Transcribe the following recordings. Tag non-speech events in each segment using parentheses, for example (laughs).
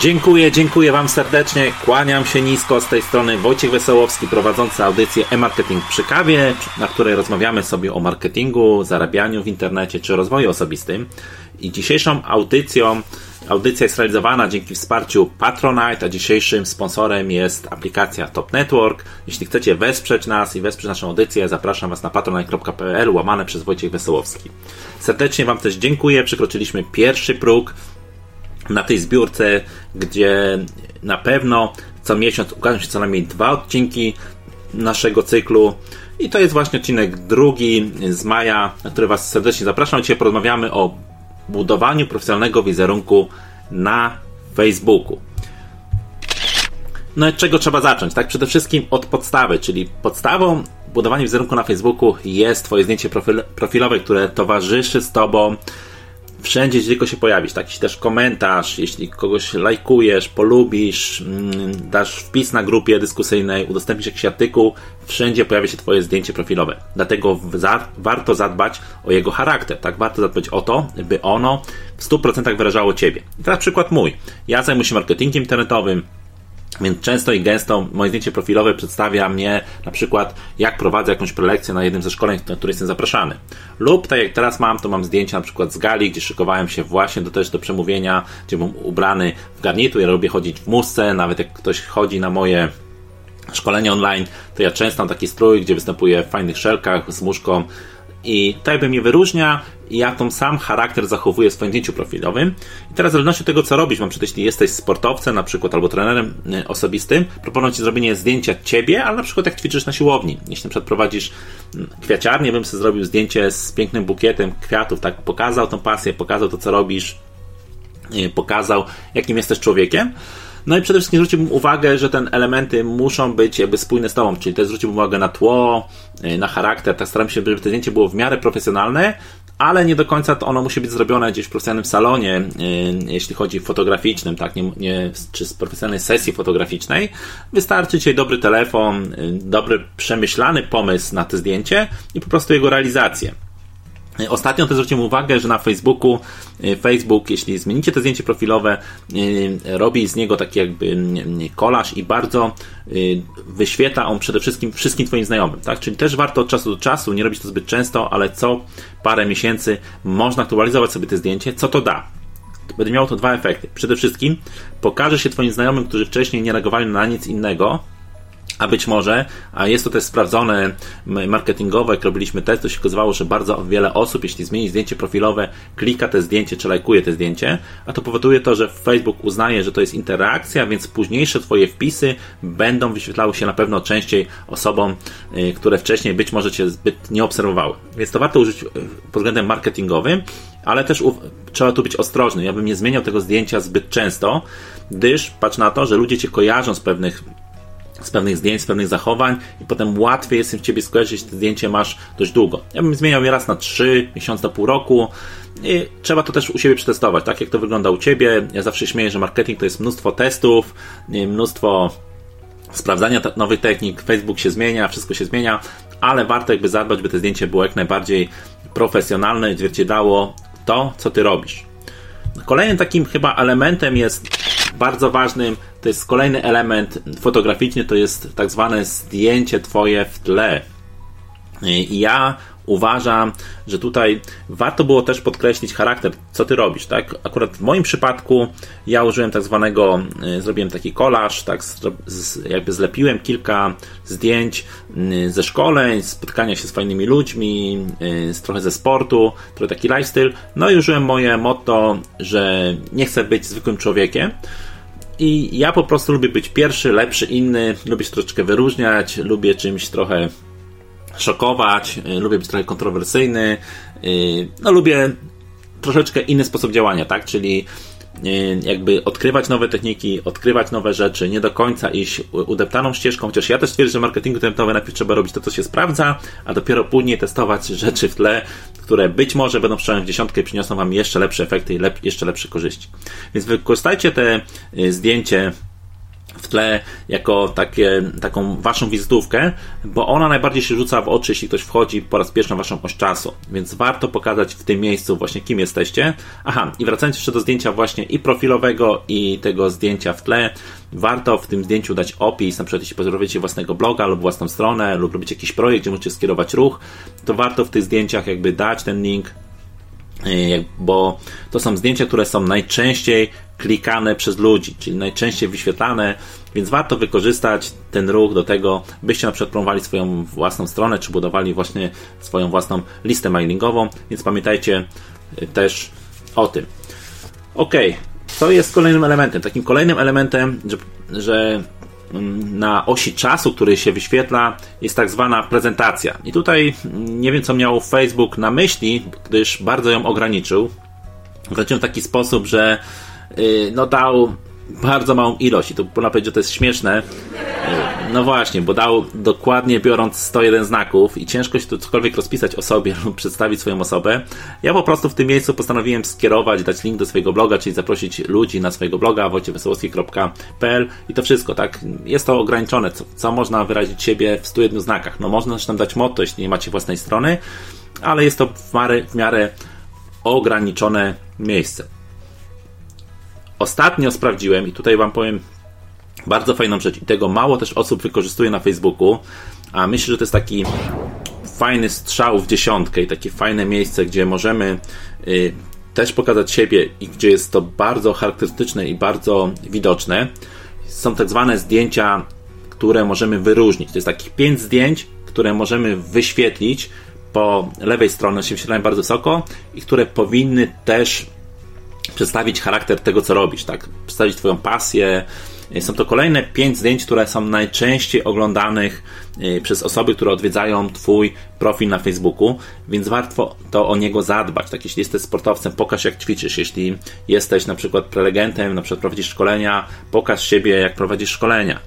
Dziękuję, dziękuję Wam serdecznie. Kłaniam się nisko z tej strony Wojciech Wesołowski, prowadzący audycję e-marketing przy kawie, na której rozmawiamy sobie o marketingu, zarabianiu w internecie czy rozwoju osobistym. I dzisiejszą audycją, audycja jest realizowana dzięki wsparciu Patronite, a dzisiejszym sponsorem jest aplikacja Top Network. Jeśli chcecie wesprzeć nas i wesprzeć naszą audycję, zapraszam Was na patronite.pl łamane przez Wojciech Wesołowski. Serdecznie Wam też dziękuję. Przekroczyliśmy pierwszy próg na tej zbiórce, gdzie na pewno co miesiąc ukażą się co najmniej dwa odcinki naszego cyklu. I to jest właśnie odcinek drugi z maja, na który Was serdecznie zapraszam. Dzisiaj porozmawiamy o budowaniu profesjonalnego wizerunku na Facebooku. No i czego trzeba zacząć? Tak, przede wszystkim od podstawy, czyli podstawą budowania wizerunku na Facebooku jest Twoje zdjęcie profil profilowe, które towarzyszy z Tobą wszędzie, gdzie tylko się pojawisz. Taki też komentarz, jeśli kogoś lajkujesz, polubisz, mm, dasz wpis na grupie dyskusyjnej, udostępnisz jakiś artykuł, wszędzie pojawia się Twoje zdjęcie profilowe. Dlatego za, warto zadbać o jego charakter, tak? Warto zadbać o to, by ono w 100% wyrażało Ciebie. I teraz przykład mój. Ja zajmuję się marketingiem internetowym, więc często i gęsto moje zdjęcie profilowe przedstawia mnie na przykład, jak prowadzę jakąś prelekcję na jednym ze szkoleń, na które jestem zapraszany. Lub tak jak teraz mam, to mam zdjęcia na przykład z gali, gdzie szykowałem się właśnie do, też do przemówienia, gdzie byłem ubrany w garnitur, ja lubię chodzić w musce, nawet jak ktoś chodzi na moje szkolenie online, to ja często mam taki strój, gdzie występuję w fajnych szelkach z muszką, i to jakby mnie wyróżnia, jak tą sam charakter zachowuje w swoim zdjęciu profilowym. I teraz w zależności od tego, co robisz, mam jeśli jesteś sportowcem na przykład, albo trenerem y, osobistym, proponuję Ci zrobienie zdjęcia Ciebie, ale na przykład jak ćwiczysz na siłowni. Jeśli na przykład prowadzisz kwiaciarnię, bym sobie zrobił zdjęcie z pięknym bukietem kwiatów, tak, pokazał tą pasję, pokazał to, co robisz, y, pokazał, jakim jesteś człowiekiem. No i przede wszystkim zwróciłbym uwagę, że te elementy muszą być jakby spójne z tobą, czyli też zwróciłbym uwagę na tło, y, na charakter, tak staram się, żeby to zdjęcie było w miarę profesjonalne, ale nie do końca to ono musi być zrobione gdzieś w profesjonalnym salonie, y, jeśli chodzi fotograficznym, tak, nie, nie, czy z profesjonalnej sesji fotograficznej. Wystarczy dzisiaj dobry telefon, y, dobry, przemyślany pomysł na to zdjęcie i po prostu jego realizację. Ostatnio też zwróciłem uwagę, że na Facebooku, y, Facebook, jeśli zmienicie to zdjęcie profilowe, y, robi z niego taki jakby kolaż i bardzo y, wyświetla on przede wszystkim wszystkim Twoim znajomym, tak? Czyli też warto od czasu do czasu, nie robić to zbyt często, ale co parę miesięcy można aktualizować sobie te zdjęcie. Co to da? Będzie miało to dwa efekty. Przede wszystkim pokaże się Twoim znajomym, którzy wcześniej nie reagowali na nic innego, a być może, a jest to też sprawdzone marketingowo, jak robiliśmy test, to się okazywało, że bardzo wiele osób, jeśli zmieni zdjęcie profilowe, klika te zdjęcie, czy lajkuje te zdjęcie, a to powoduje to, że Facebook uznaje, że to jest interakcja, więc późniejsze Twoje wpisy będą wyświetlały się na pewno częściej osobom, y, które wcześniej być może Cię zbyt nie obserwowały. Więc to warto użyć y, pod względem marketingowym, ale też trzeba tu być ostrożny. Ja bym nie zmieniał tego zdjęcia zbyt często, gdyż patrz na to, że ludzie Cię kojarzą z pewnych z pewnych zdjęć, z pewnych zachowań i potem łatwiej jest w Ciebie skojarzyć, jeśli to zdjęcie masz dość długo. Ja bym zmieniał je raz na 3 miesiące, na pół roku i trzeba to też u siebie przetestować, tak jak to wygląda u Ciebie. Ja zawsze śmieję, że marketing to jest mnóstwo testów, mnóstwo sprawdzania nowych technik, Facebook się zmienia, wszystko się zmienia, ale warto jakby zadbać, by to zdjęcie było jak najbardziej profesjonalne i zwierciedlało to, co Ty robisz. Kolejnym takim chyba elementem jest bardzo ważnym, to jest kolejny element fotograficzny, to jest tak zwane zdjęcie Twoje w tle. I ja uważam, że tutaj warto było też podkreślić charakter, co ty robisz, tak? Akurat w moim przypadku ja użyłem tak zwanego, y, zrobiłem taki kolaż, tak, jakby zlepiłem kilka zdjęć y, ze szkoleń, spotkania się z fajnymi ludźmi, y, trochę ze sportu, trochę taki lifestyle, no i użyłem moje motto, że nie chcę być zwykłym człowiekiem, i ja po prostu lubię być pierwszy, lepszy, inny, lubię się troszeczkę wyróżniać, lubię czymś trochę szokować, y, lubię być trochę kontrowersyjny, y, no lubię troszeczkę inny sposób działania, tak? Czyli jakby odkrywać nowe techniki, odkrywać nowe rzeczy, nie do końca iść udeptaną ścieżką, chociaż ja też twierdzę, że marketingu internetowym najpierw trzeba robić to, co się sprawdza, a dopiero później testować (laughs) rzeczy w tle, które być może będą strzałem w dziesiątkę i przyniosą Wam jeszcze lepsze efekty i lep jeszcze lepsze korzyści. Więc wykorzystajcie te zdjęcie w tle jako takie, taką waszą wizytówkę, bo ona najbardziej się rzuca w oczy, jeśli ktoś wchodzi po raz pierwszy na waszą oś czasu. Więc warto pokazać w tym miejscu właśnie kim jesteście. Aha, i wracając jeszcze do zdjęcia właśnie i profilowego i tego zdjęcia w tle, warto w tym zdjęciu dać opis, na przykład jeśli pozorowicie własnego bloga lub własną stronę lub robicie jakiś projekt, gdzie możecie skierować ruch, to warto w tych zdjęciach jakby dać ten link, bo to są zdjęcia, które są najczęściej klikane przez ludzi, czyli najczęściej wyświetlane, więc warto wykorzystać ten ruch do tego, byście na przykład promowali swoją własną stronę, czy budowali właśnie swoją własną listę mailingową, więc pamiętajcie y, też o tym. Ok, co jest kolejnym elementem? Takim kolejnym elementem, że, że na osi czasu, który się wyświetla, jest tak zwana prezentacja. I tutaj mm, nie wiem, co miał Facebook na myśli, gdyż bardzo ją ograniczył. Ograniczył w taki sposób, że Y, no dał bardzo małą ilość i to można powiedzieć, że to jest śmieszne. No właśnie, bo dał dokładnie biorąc 101 znaków i ciężko się tu cokolwiek rozpisać o sobie (laughs) lub przedstawić swoją osobę. Ja po prostu w tym miejscu postanowiłem skierować, dać link do swojego bloga, czyli zaprosić ludzi na swojego bloga wojciechwesołowski.pl i to wszystko, tak? Jest to ograniczone, co, co można wyrazić siebie w 101 znakach. No można też tam dać motto, jeśli nie macie własnej strony, ale jest to w miarę, w miarę ograniczone miejsce. Ostatnio sprawdziłem i tutaj Wam powiem bardzo fajną rzecz i tego mało też osób wykorzystuje na Facebooku, a myślę, że to jest taki fajny strzał w dziesiątkę i takie fajne miejsce, gdzie możemy y, też pokazać siebie i gdzie jest to bardzo charakterystyczne i bardzo widoczne. Są tak zwane zdjęcia, które możemy wyróżnić. To jest takich pięć zdjęć, które możemy wyświetlić po lewej stronie, się wyświetlają bardzo wysoko i które powinny też przedstawić charakter tego, co robisz, tak? Przedstawić Twoją pasję. Są to kolejne pięć zdjęć, które są najczęściej oglądanych y, przez osoby, które odwiedzają Twój profil na Facebooku, więc warto to o niego zadbać. Tak, jeśli jesteś sportowcem, pokaż jak ćwiczysz. Jeśli jesteś na przykład prelegentem, na przykład prowadzisz szkolenia, pokaż siebie jak prowadzisz szkolenia.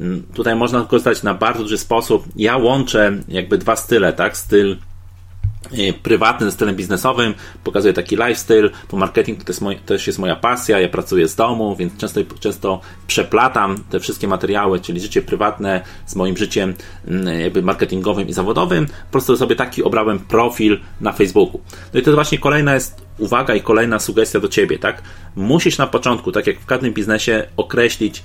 Mm, tutaj można korzystać na bardzo duży sposób. Ja łączę jakby dwa style, tak? Styl prywatnym stylem biznesowym, pokazuję taki lifestyle, po marketing to, jest moj, też jest moja pasja, ja pracuję z domu, więc często, często przeplatam te wszystkie materiały, czyli życie prywatne z moim życiem mm, jakby marketingowym i zawodowym, po prostu sobie taki obrałem profil na Facebooku. No i to właśnie kolejna jest uwaga i kolejna sugestia do Ciebie, tak? Musisz na początku, tak jak w każdym biznesie, określić,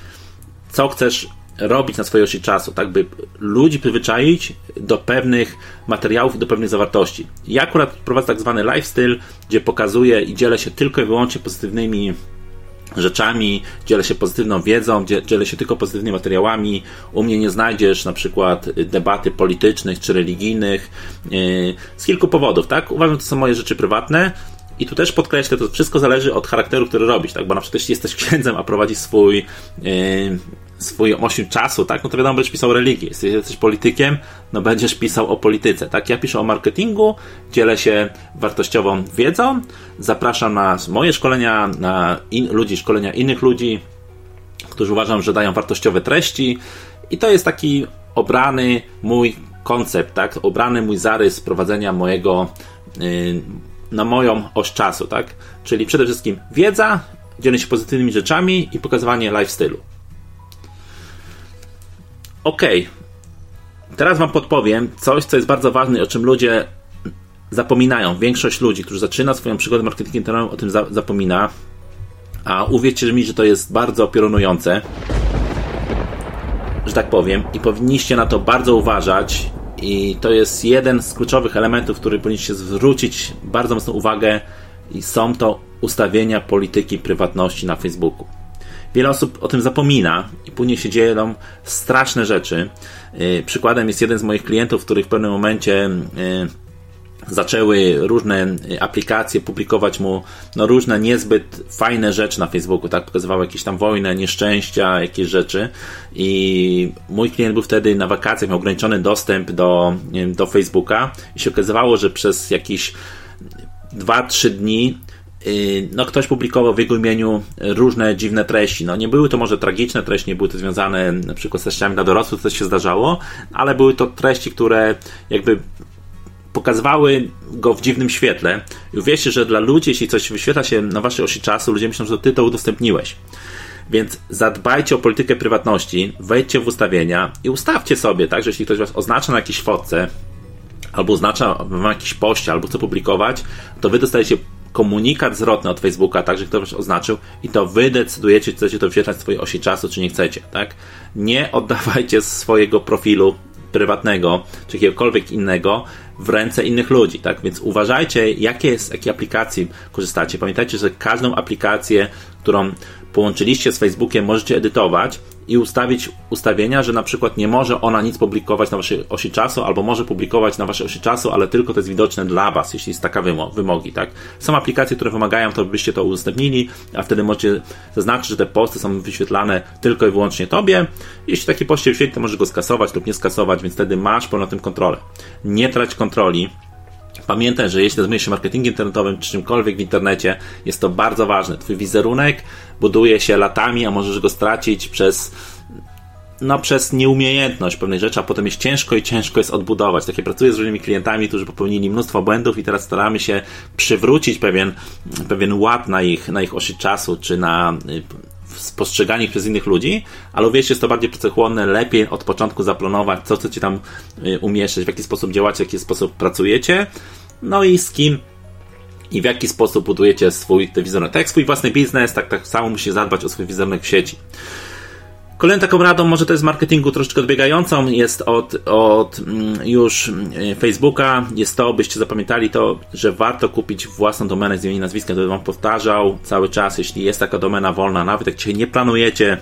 co chcesz robić na swojej osi czasu, tak by ludzi przyzwyczaić do pewnych materiałów, do pewnych zawartości. Ja akurat prowadzę tak zwany lifestyle, gdzie pokazuję i dzielę się tylko i wyłącznie pozytywnymi rzeczami, dzielę się pozytywną wiedzą, dzielę się tylko pozytywnymi materiałami. U mnie nie znajdziesz na przykład debaty politycznych czy religijnych yy, z kilku powodów, tak? Uważam, że to są moje rzeczy prywatne. I tu też podkreślę, to wszystko zależy od charakteru, który robisz, tak? Bo na przykład jeśli jesteś księdzem, a prowadzisz swój yy, swój ośm czasu, tak, no to wiadomo, będziesz pisał o religii. Jeśli jesteś politykiem, no będziesz pisał o polityce, tak. Ja piszę o marketingu, dzielę się wartościową wiedzą, zapraszam na moje szkolenia, na in, ludzi, szkolenia innych ludzi, którzy uważam, że dają wartościowe treści i to jest taki obrany mój koncept, tak, obrany mój zarys prowadzenia mojego yy, na moją oś czasu, tak? Czyli przede wszystkim wiedza, dzielenie się pozytywnymi rzeczami i pokazywanie lifestyle'u. Ok. Teraz Wam podpowiem coś, co jest bardzo ważne i o czym ludzie zapominają. Większość ludzi, którzy zaczyna swoją przygodę marketingiem internetowym, o tym za zapomina. A uwierzcie mi, że to jest bardzo piorunujące, że tak powiem, i powinniście na to bardzo uważać. I to jest jeden z kluczowych elementów, który powinniście zwrócić bardzo mocną uwagę, i są to ustawienia polityki prywatności na Facebooku. Wiele osób o tym zapomina i później się dzieją straszne rzeczy. Y, przykładem jest jeden z moich klientów, który w pewnym momencie y, zaczęły różne aplikacje publikować mu no, różne niezbyt fajne rzeczy na Facebooku, tak? Pokazywały jakieś tam wojnę, nieszczęścia, jakieś rzeczy. I mój klient był wtedy na wakacjach, miał ograniczony dostęp do, do Facebooka i się okazywało, że przez jakieś 2-3 dni Y, no, ktoś publikował w jego imieniu różne dziwne treści. No, nie były to może tragiczne treści, nie były to związane na przykład z treściami dla dorosłych, też się zdarzało, ale były to treści, które jakby pokazywały go w dziwnym świetle. I uwierzcie, że dla ludzi, jeśli coś wyświetla się na waszej osi czasu, ludzie myślą, że ty to udostępniłeś. Więc zadbajcie o politykę prywatności, wejdźcie w ustawienia i ustawcie sobie, tak, że jeśli ktoś was oznacza na jakiejś fotce, albo oznacza wam jakiś poście, albo chce publikować, to wy dostajecie komunikat zwrotny od Facebooka, tak, że ktoś was oznaczył i to wy decydujecie, czy chcecie to wyświetlać w swojej osi czasu, czy nie chcecie, tak? Nie oddawajcie swojego profilu prywatnego, czy jakiegokolwiek innego w ręce innych ludzi, tak? Więc uważajcie, jakie z jakiej aplikacji korzystacie. Pamiętajcie, że każdą aplikację, którą połączyliście z Facebookiem, możecie edytować i ustawić ustawienia, że na przykład nie może ona nic publikować na waszej osi czasu, albo może publikować na waszej osi czasu, ale tylko to jest widoczne dla was, jeśli jest taka wymogi, tak? Są aplikacje, które wymagają to, byście to udostępnili, a wtedy możecie zaznaczyć, że te posty są wyświetlane tylko i wyłącznie tobie. Jeśli taki post się wyświetli, to możesz go skasować lub nie skasować, więc wtedy masz ponad tym kontrolę. Nie trać kontroli Pamiętaj, że jeśli zajmujesz się marketingiem internetowym czy czymkolwiek w internecie, jest to bardzo ważne. Twój wizerunek buduje się latami, a możesz go stracić przez no, przez nieumiejętność pewnej rzeczy, a potem jest ciężko i ciężko jest odbudować. Takie pracuję z różnymi klientami, którzy popełnili mnóstwo błędów i teraz staramy się przywrócić pewien, pewien ład na ich, na ich osi czasu, czy na postrzeganie przez innych ludzi, ale uwierzcie, jest to bardziej pracochłonne, lepiej od początku zaplanować, co chcecie tam y, umieszczać, w jaki sposób działacie, w jaki sposób pracujecie, no i z kim i w jaki sposób budujecie swój wizerunek. Tak jak swój własny biznes, tak, tak samo musicie zadbać o swój wizerunek w sieci. Kolejną taką radą, może to jest marketingu troszeczkę odbiegającą, jest od, od mm, już mm, Facebooka, jest to, byście zapamiętali to, że warto kupić własną domenę z imieniem i nazwiskiem, to Wam powtarzał cały czas, jeśli jest taka domena wolna, nawet jak dzisiaj nie planujecie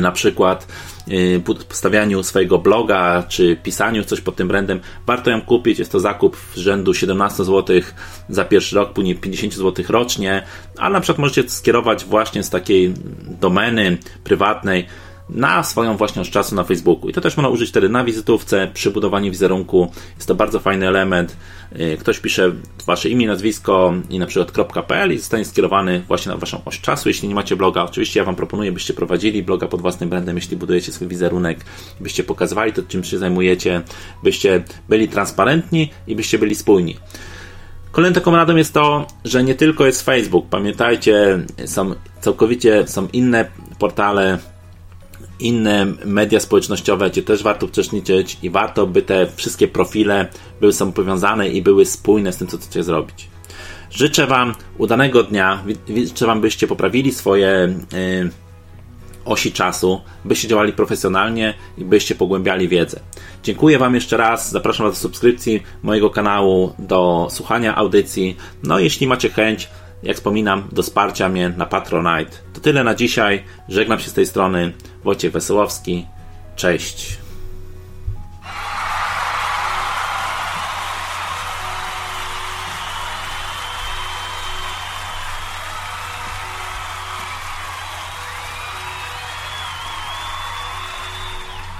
na przykład Y, postawianiu swojego bloga, czy pisaniu coś pod tym brandem, warto ją kupić. Jest to zakup w rzędu 17 zł za pierwszy rok, później 50 zł rocznie, a na przykład możecie skierować właśnie z takiej domeny prywatnej na swoją właśnie czasu na Facebooku. I to też można użyć wtedy na wizytówce, przy budowaniu wizerunku. Jest to bardzo fajny element. Y, ktoś pisze wasze imię, nazwisko i na przykład .pl i zostanie skierowany właśnie na waszą oś czasu, jeśli nie macie bloga. Oczywiście ja wam proponuję, byście prowadzili bloga pod własnym brandem, jeśli budujecie swój wizerunek, byście pokazywali to, czym się zajmujecie, byście byli transparentni i byście byli spójni. Kolejną taką radą jest to, że nie tylko jest Facebook. Pamiętajcie, są całkowicie są inne portale inne media społecznościowe, gdzie też warto uczestniczyć i warto, by te wszystkie profile były są powiązane i były spójne z tym, co chcecie zrobić. Życzę Wam udanego dnia, życzę Wam, byście poprawili swoje yy, osi czasu, byście działali profesjonalnie i byście pogłębiali wiedzę. Dziękuję Wam jeszcze raz, zapraszam Was do subskrypcji mojego kanału, do słuchania audycji. No, jeśli macie chęć, jak wspominam, do wsparcia mnie na Patronite. To tyle na dzisiaj. Żegnam się z tej strony. Wojciech Wesołowski. Cześć.